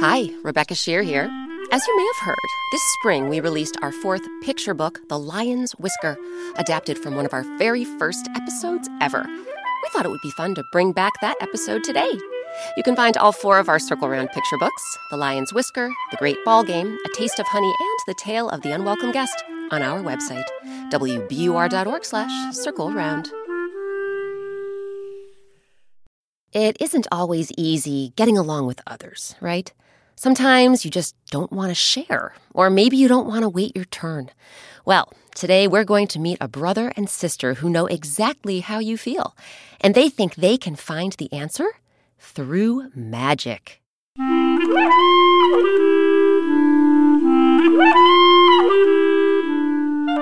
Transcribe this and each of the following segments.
Hi, Rebecca Sheir here. As you may have heard, this spring we released our fourth picture book, The Lion's Whisker, adapted from one of our very first episodes ever. We thought it would be fun to bring back that episode today. You can find all four of our Circle Round picture books The Lion's Whisker, The Great Ball Game, A Taste of Honey, and The Tale of the Unwelcome Guest on our website, wbur.org slash circle round. It isn't always easy getting along with others, right? Sometimes you just don't want to share, or maybe you don't want to wait your turn. Well, today we're going to meet a brother and sister who know exactly how you feel, and they think they can find the answer through magic.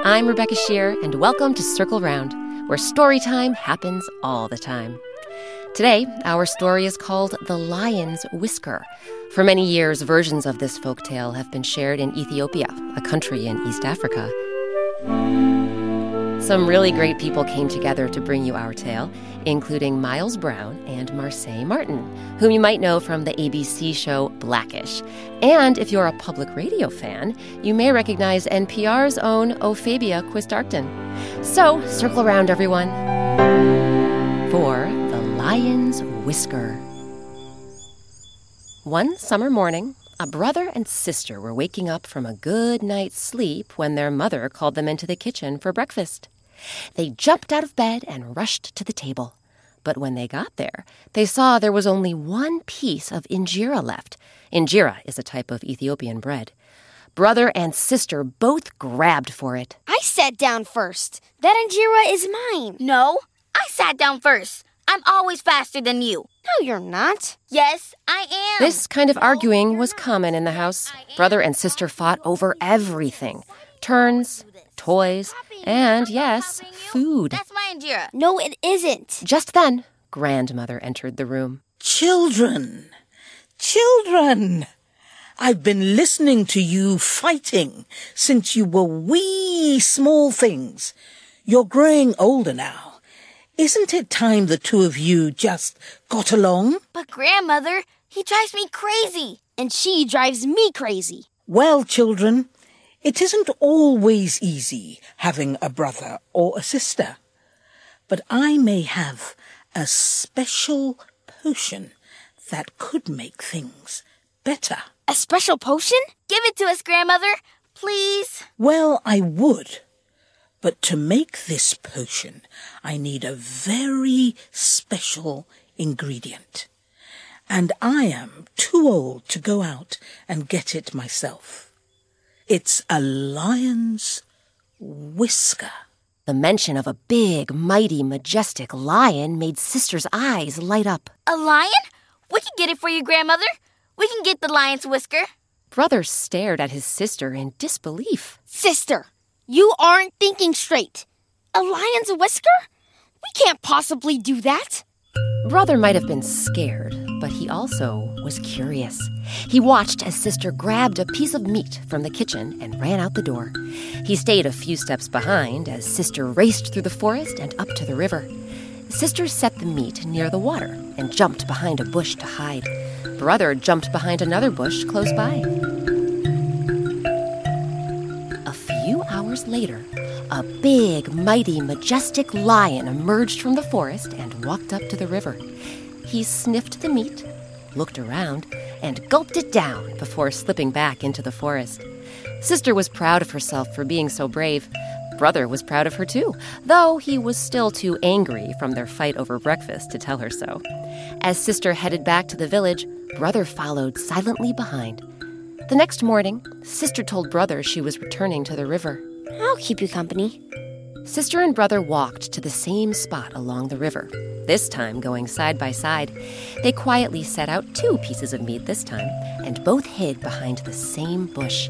I'm Rebecca Sheir, and welcome to Circle Round, where story time happens all the time. Today, our story is called The Lion's Whisker. For many years, versions of this folk tale have been shared in Ethiopia, a country in East Africa. Some really great people came together to bring you our tale, including Miles Brown and Marsai Martin, whom you might know from the ABC show Black-ish. And if you're a public radio fan, you may recognize NPR's own Ofeibea Quist-Arcton. So, circle around, everyone, for Lion's Whisker. One summer morning, a brother and sister were waking up from a good night's sleep when their mother called them into the kitchen for breakfast. They jumped out of bed and rushed to the table. But when they got there, they saw there was only one piece of injera left. Injera is a type of Ethiopian bread. Brother and sister both grabbed for it. I sat down first. That injera is mine. No, I sat down first. I'm always faster than you. No, you're not. Yes, I am. This kind of arguing was common in the house. Brother and sister fought over everything turns, toys, and yes, food. That's my injera. No, it isn't. Just then, grandmother entered the room. Children! Children! I've been listening to you fighting since you were wee small things. You're growing older now. Isn't it time the two of you just got along? But, Grandmother, he drives me crazy. And she drives me crazy. Well, children, it isn't always easy having a brother or a sister. But I may have a special potion that could make things better. A special potion? Give it to us, Grandmother, please. Well, I would. But to make this potion, I need a very special ingredient. And I am too old to go out and get it myself. It's a lion's whisker. The mention of a big, mighty, majestic lion made Sister's eyes light up. A lion? We can get it for you, Grandmother. We can get the lion's whisker. Brother stared at his sister in disbelief. Sister, you aren't thinking straight. A lion's whisker? We can't possibly do that. Brother might have been scared, but he also was curious. He watched as Sister grabbed a piece of meat from the kitchen and ran out the door. He stayed a few steps behind as Sister raced through the forest and up to the river. Sister set the meat near the water and jumped behind a bush to hide. Brother jumped behind another bush close by. Later, a big, mighty, majestic lion emerged from the forest and walked up to the river. He sniffed the meat, looked around, and gulped it down before slipping back into the forest. Sister was proud of herself for being so brave. Brother was proud of her too, though he was still too angry from their fight over breakfast to tell her so. As Sister headed back to the village, Brother followed silently behind. The next morning, Sister told Brother she was returning to the river. I'll keep you company. Sister and brother walked to the same spot along the river, this time going side by side. They quietly set out two pieces of meat this time, and both hid behind the same bush.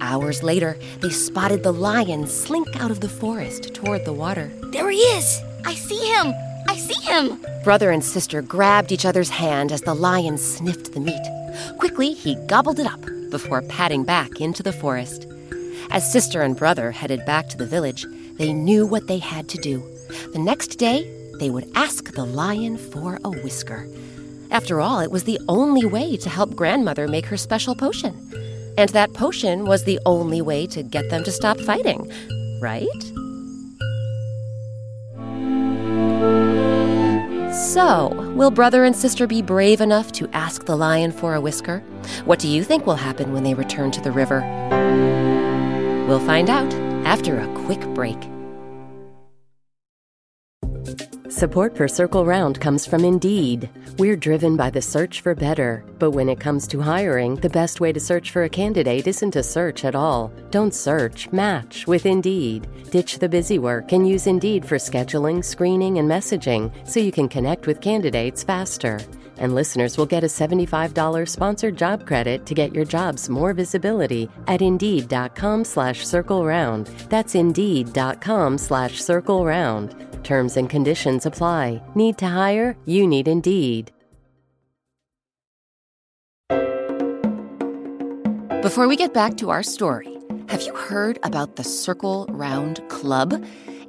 Hours later, they spotted the lion slink out of the forest toward the water. There he is! I see him! I see him! Brother and sister grabbed each other's hand as the lion sniffed the meat. Quickly, he gobbled it up before padding back into the forest. As sister and brother headed back to the village, they knew what they had to do. The next day, they would ask the lion for a whisker. After all, it was the only way to help grandmother make her special potion. And that potion was the only way to get them to stop fighting, right? So, will brother and sister be brave enough to ask the lion for a whisker? What do you think will happen when they return to the river? We'll find out after a quick break. Support for Circle Round comes from Indeed. We're driven by the search for better, but when it comes to hiring, the best way to search for a candidate isn't to search at all. Don't search, match with Indeed. Ditch the busy work and use Indeed for scheduling, screening, and messaging so you can connect with candidates faster. And listeners will get a $75 sponsored job credit to get your jobs more visibility at Indeed.com slash Circle Round. That's Indeed.com slash Circle Round. Terms and conditions apply. Need to hire? You need Indeed. Before we get back to our story, have you heard about the Circle Round Club?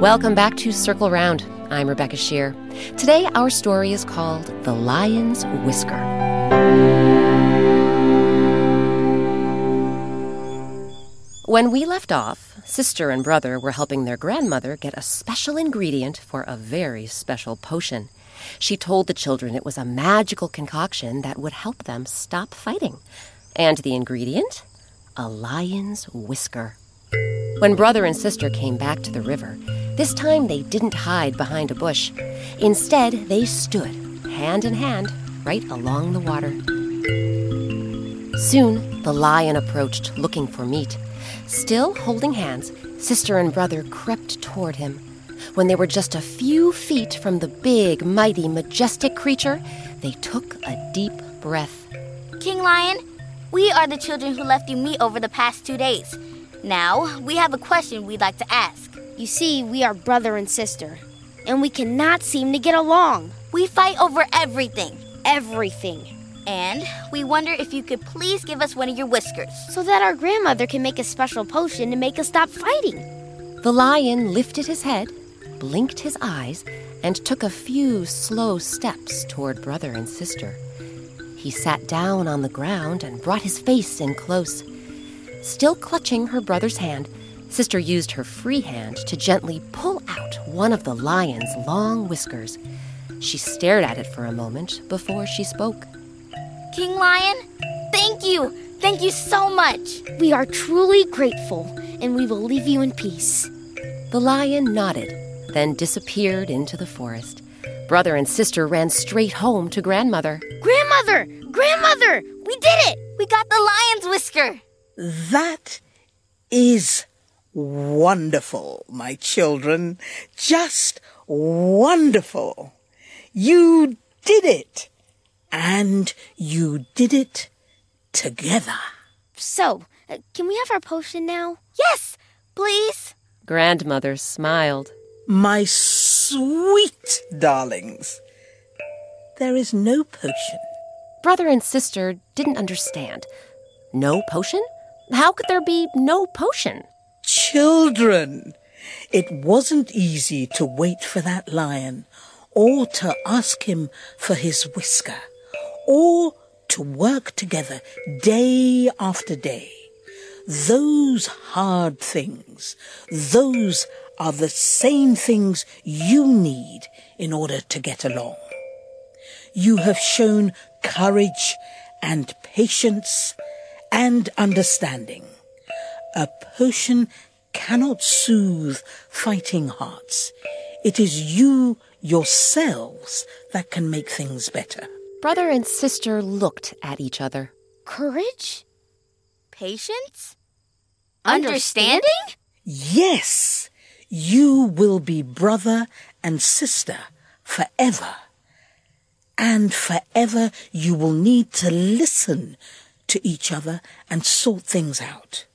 Welcome back to Circle Round. I'm Rebecca Sheir. Today, our story is called The Lion's Whisker. When we left off, sister and brother were helping their grandmother get a special ingredient for a very special potion. She told the children it was a magical concoction that would help them stop fighting. And the ingredient? A lion's whisker. When brother and sister came back to the river, this time they didn't hide behind a bush. Instead, they stood, hand in hand, right along the water. Soon, the lion approached looking for meat. Still holding hands, sister and brother crept toward him. When they were just a few feet from the big, mighty, majestic creature, they took a deep breath. King Lion, we are the children who left you meat over the past two days. Now, we have a question we'd like to ask. You see, we are brother and sister, and we cannot seem to get along. We fight over everything. Everything. And we wonder if you could please give us one of your whiskers. So that our grandmother can make a special potion to make us stop fighting. The lion lifted his head, blinked his eyes, and took a few slow steps toward brother and sister. He sat down on the ground and brought his face in close. Still clutching her brother's hand, Sister used her free hand to gently pull out one of the lion's long whiskers. She stared at it for a moment before she spoke. King Lion, thank you. Thank you so much. We are truly grateful, and we will leave you in peace. The lion nodded, then disappeared into the forest. Brother and sister ran straight home to grandmother. Grandmother! Grandmother! We did it! We got the lion's whisker. That is wonderful, my children. Just wonderful. You did it. And you did it together. So, uh, can we have our potion now? Yes, please. Grandmother smiled. My sweet darlings. There is no potion. Brother and sister didn't understand. No potion? How could there be no potion? Children, it wasn't easy to wait for that lion, or to ask him for his whisker, or to work together day after day. Those hard things, those are the same things you need in order to get along. You have shown courage and patience and understanding. A potion cannot soothe fighting hearts. It is you yourselves that can make things better. Brother and sister looked at each other. Courage? Patience? Understanding? Yes, you will be brother and sister forever. And forever you will need to listen to each other and sort things out.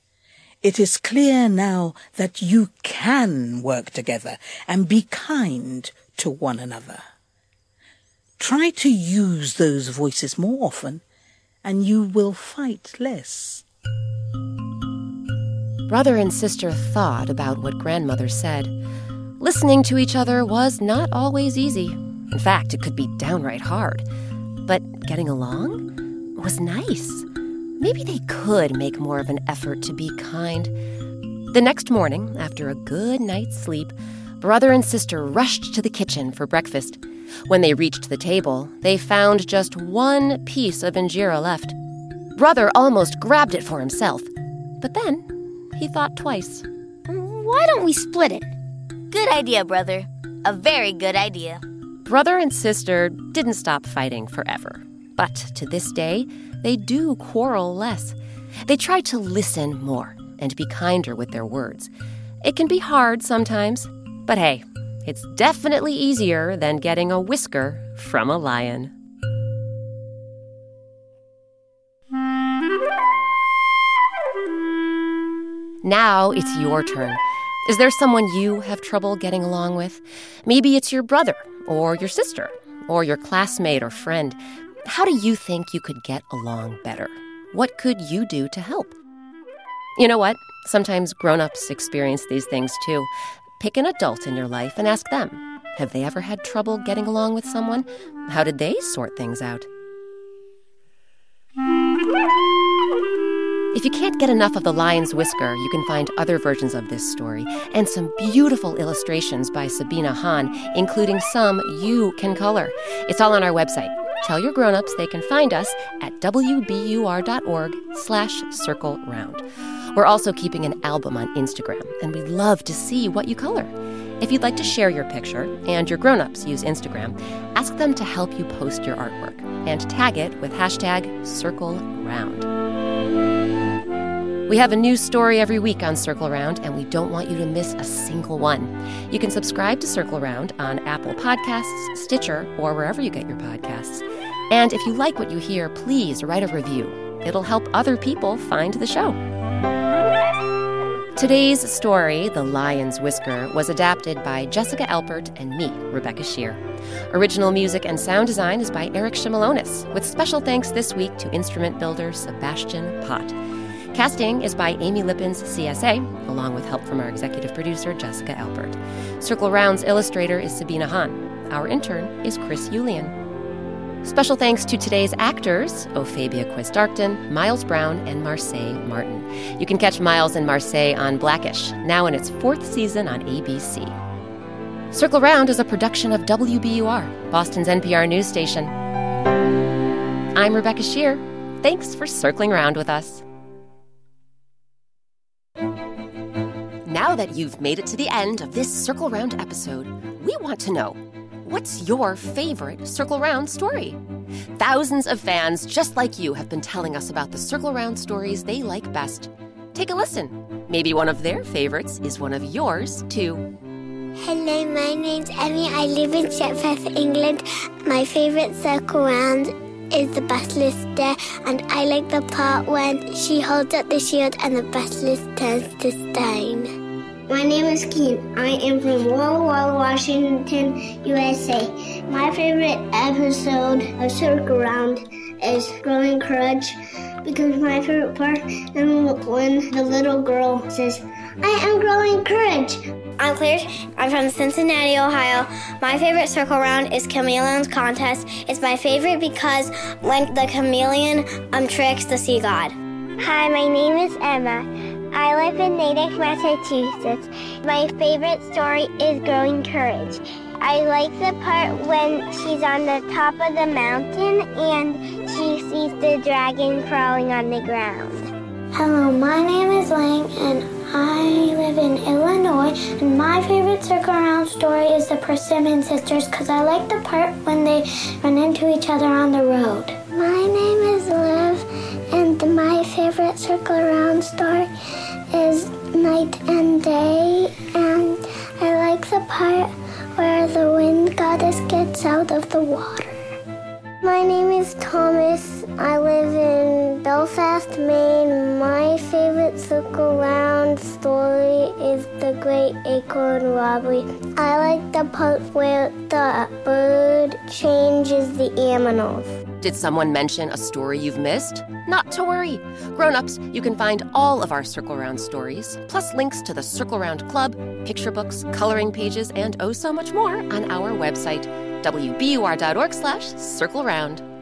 It is clear now that you can work together and be kind to one another. Try to use those voices more often and you will fight less. Brother and sister thought about what grandmother said. Listening to each other was not always easy. In fact, it could be downright hard. But getting along was nice. Maybe they could make more of an effort to be kind. The next morning, after a good night's sleep, brother and sister rushed to the kitchen for breakfast. When they reached the table, they found just one piece of injera left. Brother almost grabbed it for himself, but then he thought twice. Why don't we split it? Good idea, brother. A very good idea. Brother and sister didn't stop fighting forever, but to this day, they do quarrel less. They try to listen more and be kinder with their words. It can be hard sometimes, but hey, it's definitely easier than getting a whisker from a lion. Now it's your turn. Is there someone you have trouble getting along with? Maybe it's your brother, or your sister, or your classmate or friend. How do you think you could get along better? What could you do to help? You know what? Sometimes grown ups experience these things too. Pick an adult in your life and ask them Have they ever had trouble getting along with someone? How did they sort things out? If you can't get enough of The Lion's Whisker, you can find other versions of this story and some beautiful illustrations by Sabina Hahn, including some you can color. It's all on our website. Tell your grown-ups they can find us at wbur.org slash circle round. We're also keeping an album on Instagram, and we'd love to see what you color. If you'd like to share your picture and your grown-ups use Instagram, ask them to help you post your artwork and tag it with hashtag circle round. We have a new story every week on Circle Round, and we don't want you to miss a single one. You can subscribe to Circle Round on Apple Podcasts, Stitcher, or wherever you get your podcasts. And if you like what you hear, please write a review. It'll help other people find the show. Today's story, The Lion's Whisker, was adapted by Jessica Alpert and me, Rebecca Sheir. Original music and sound design is by Eric Shimelonis, with special thanks this week to instrument builder Sebastian Pott. Casting is by Amy Lippens, CSA, along with help from our executive producer, Jessica Alpert. Circle Round's illustrator is Sabina Hahn. Our intern is Chris Yulian. Special thanks to today's actors, Ofeibea Quist-Arcton, Miles Brown, and Marsai Martin. You can catch Miles and Marsai on Black-ish, now in its fourth season on ABC. Circle Round is a production of WBUR, Boston's NPR news station. I'm Rebecca Sheir. Thanks for circling around with us. Now that you've made it to the end of this Circle Round episode, we want to know what's your favorite Circle Round story? Thousands of fans just like you have been telling us about the Circle Round stories they like best. Take a listen. Maybe one of their favorites is one of yours, too. Hello, my name's Emmy. I live in Shepforth, England. My favourite circle round is the Basilisk and I like the part when she holds up the shield and the Basilisk turns to stone. My name is Keith. I am from Walla Walla, Washington, USA. My favorite episode of Circle Round is Growing Courage because my favorite part is when the little girl says, I am growing courage. I'm Claire. I'm from Cincinnati, Ohio. My favorite circle round is Chameleon's Contest. It's my favorite because when the chameleon um, tricks the sea god. Hi, my name is Emma. I live in Natick, Massachusetts. My favorite story is Growing Courage. I like the part when she's on the top of the mountain and she sees the dragon crawling on the ground. Hello, my name is Lang and I live in Illinois. And my favorite circle around story is the Persimmon Sisters because I like the part when they run into each other on the road. My name is Liv, and my favorite circle around story is Night and Day. And I like the part where the wind goddess gets out of the water. My name is Thomas. I live in Belfast, Maine. My favorite circle round story is The Great Acorn Robbery. I like the part where the bird changes the animals. Did someone mention a story you've missed? Not to worry. Grown-ups, you can find all of our Circle Round stories, plus links to the Circle Round Club, picture books, coloring pages, and oh so much more on our website, wbur.org slash circle round.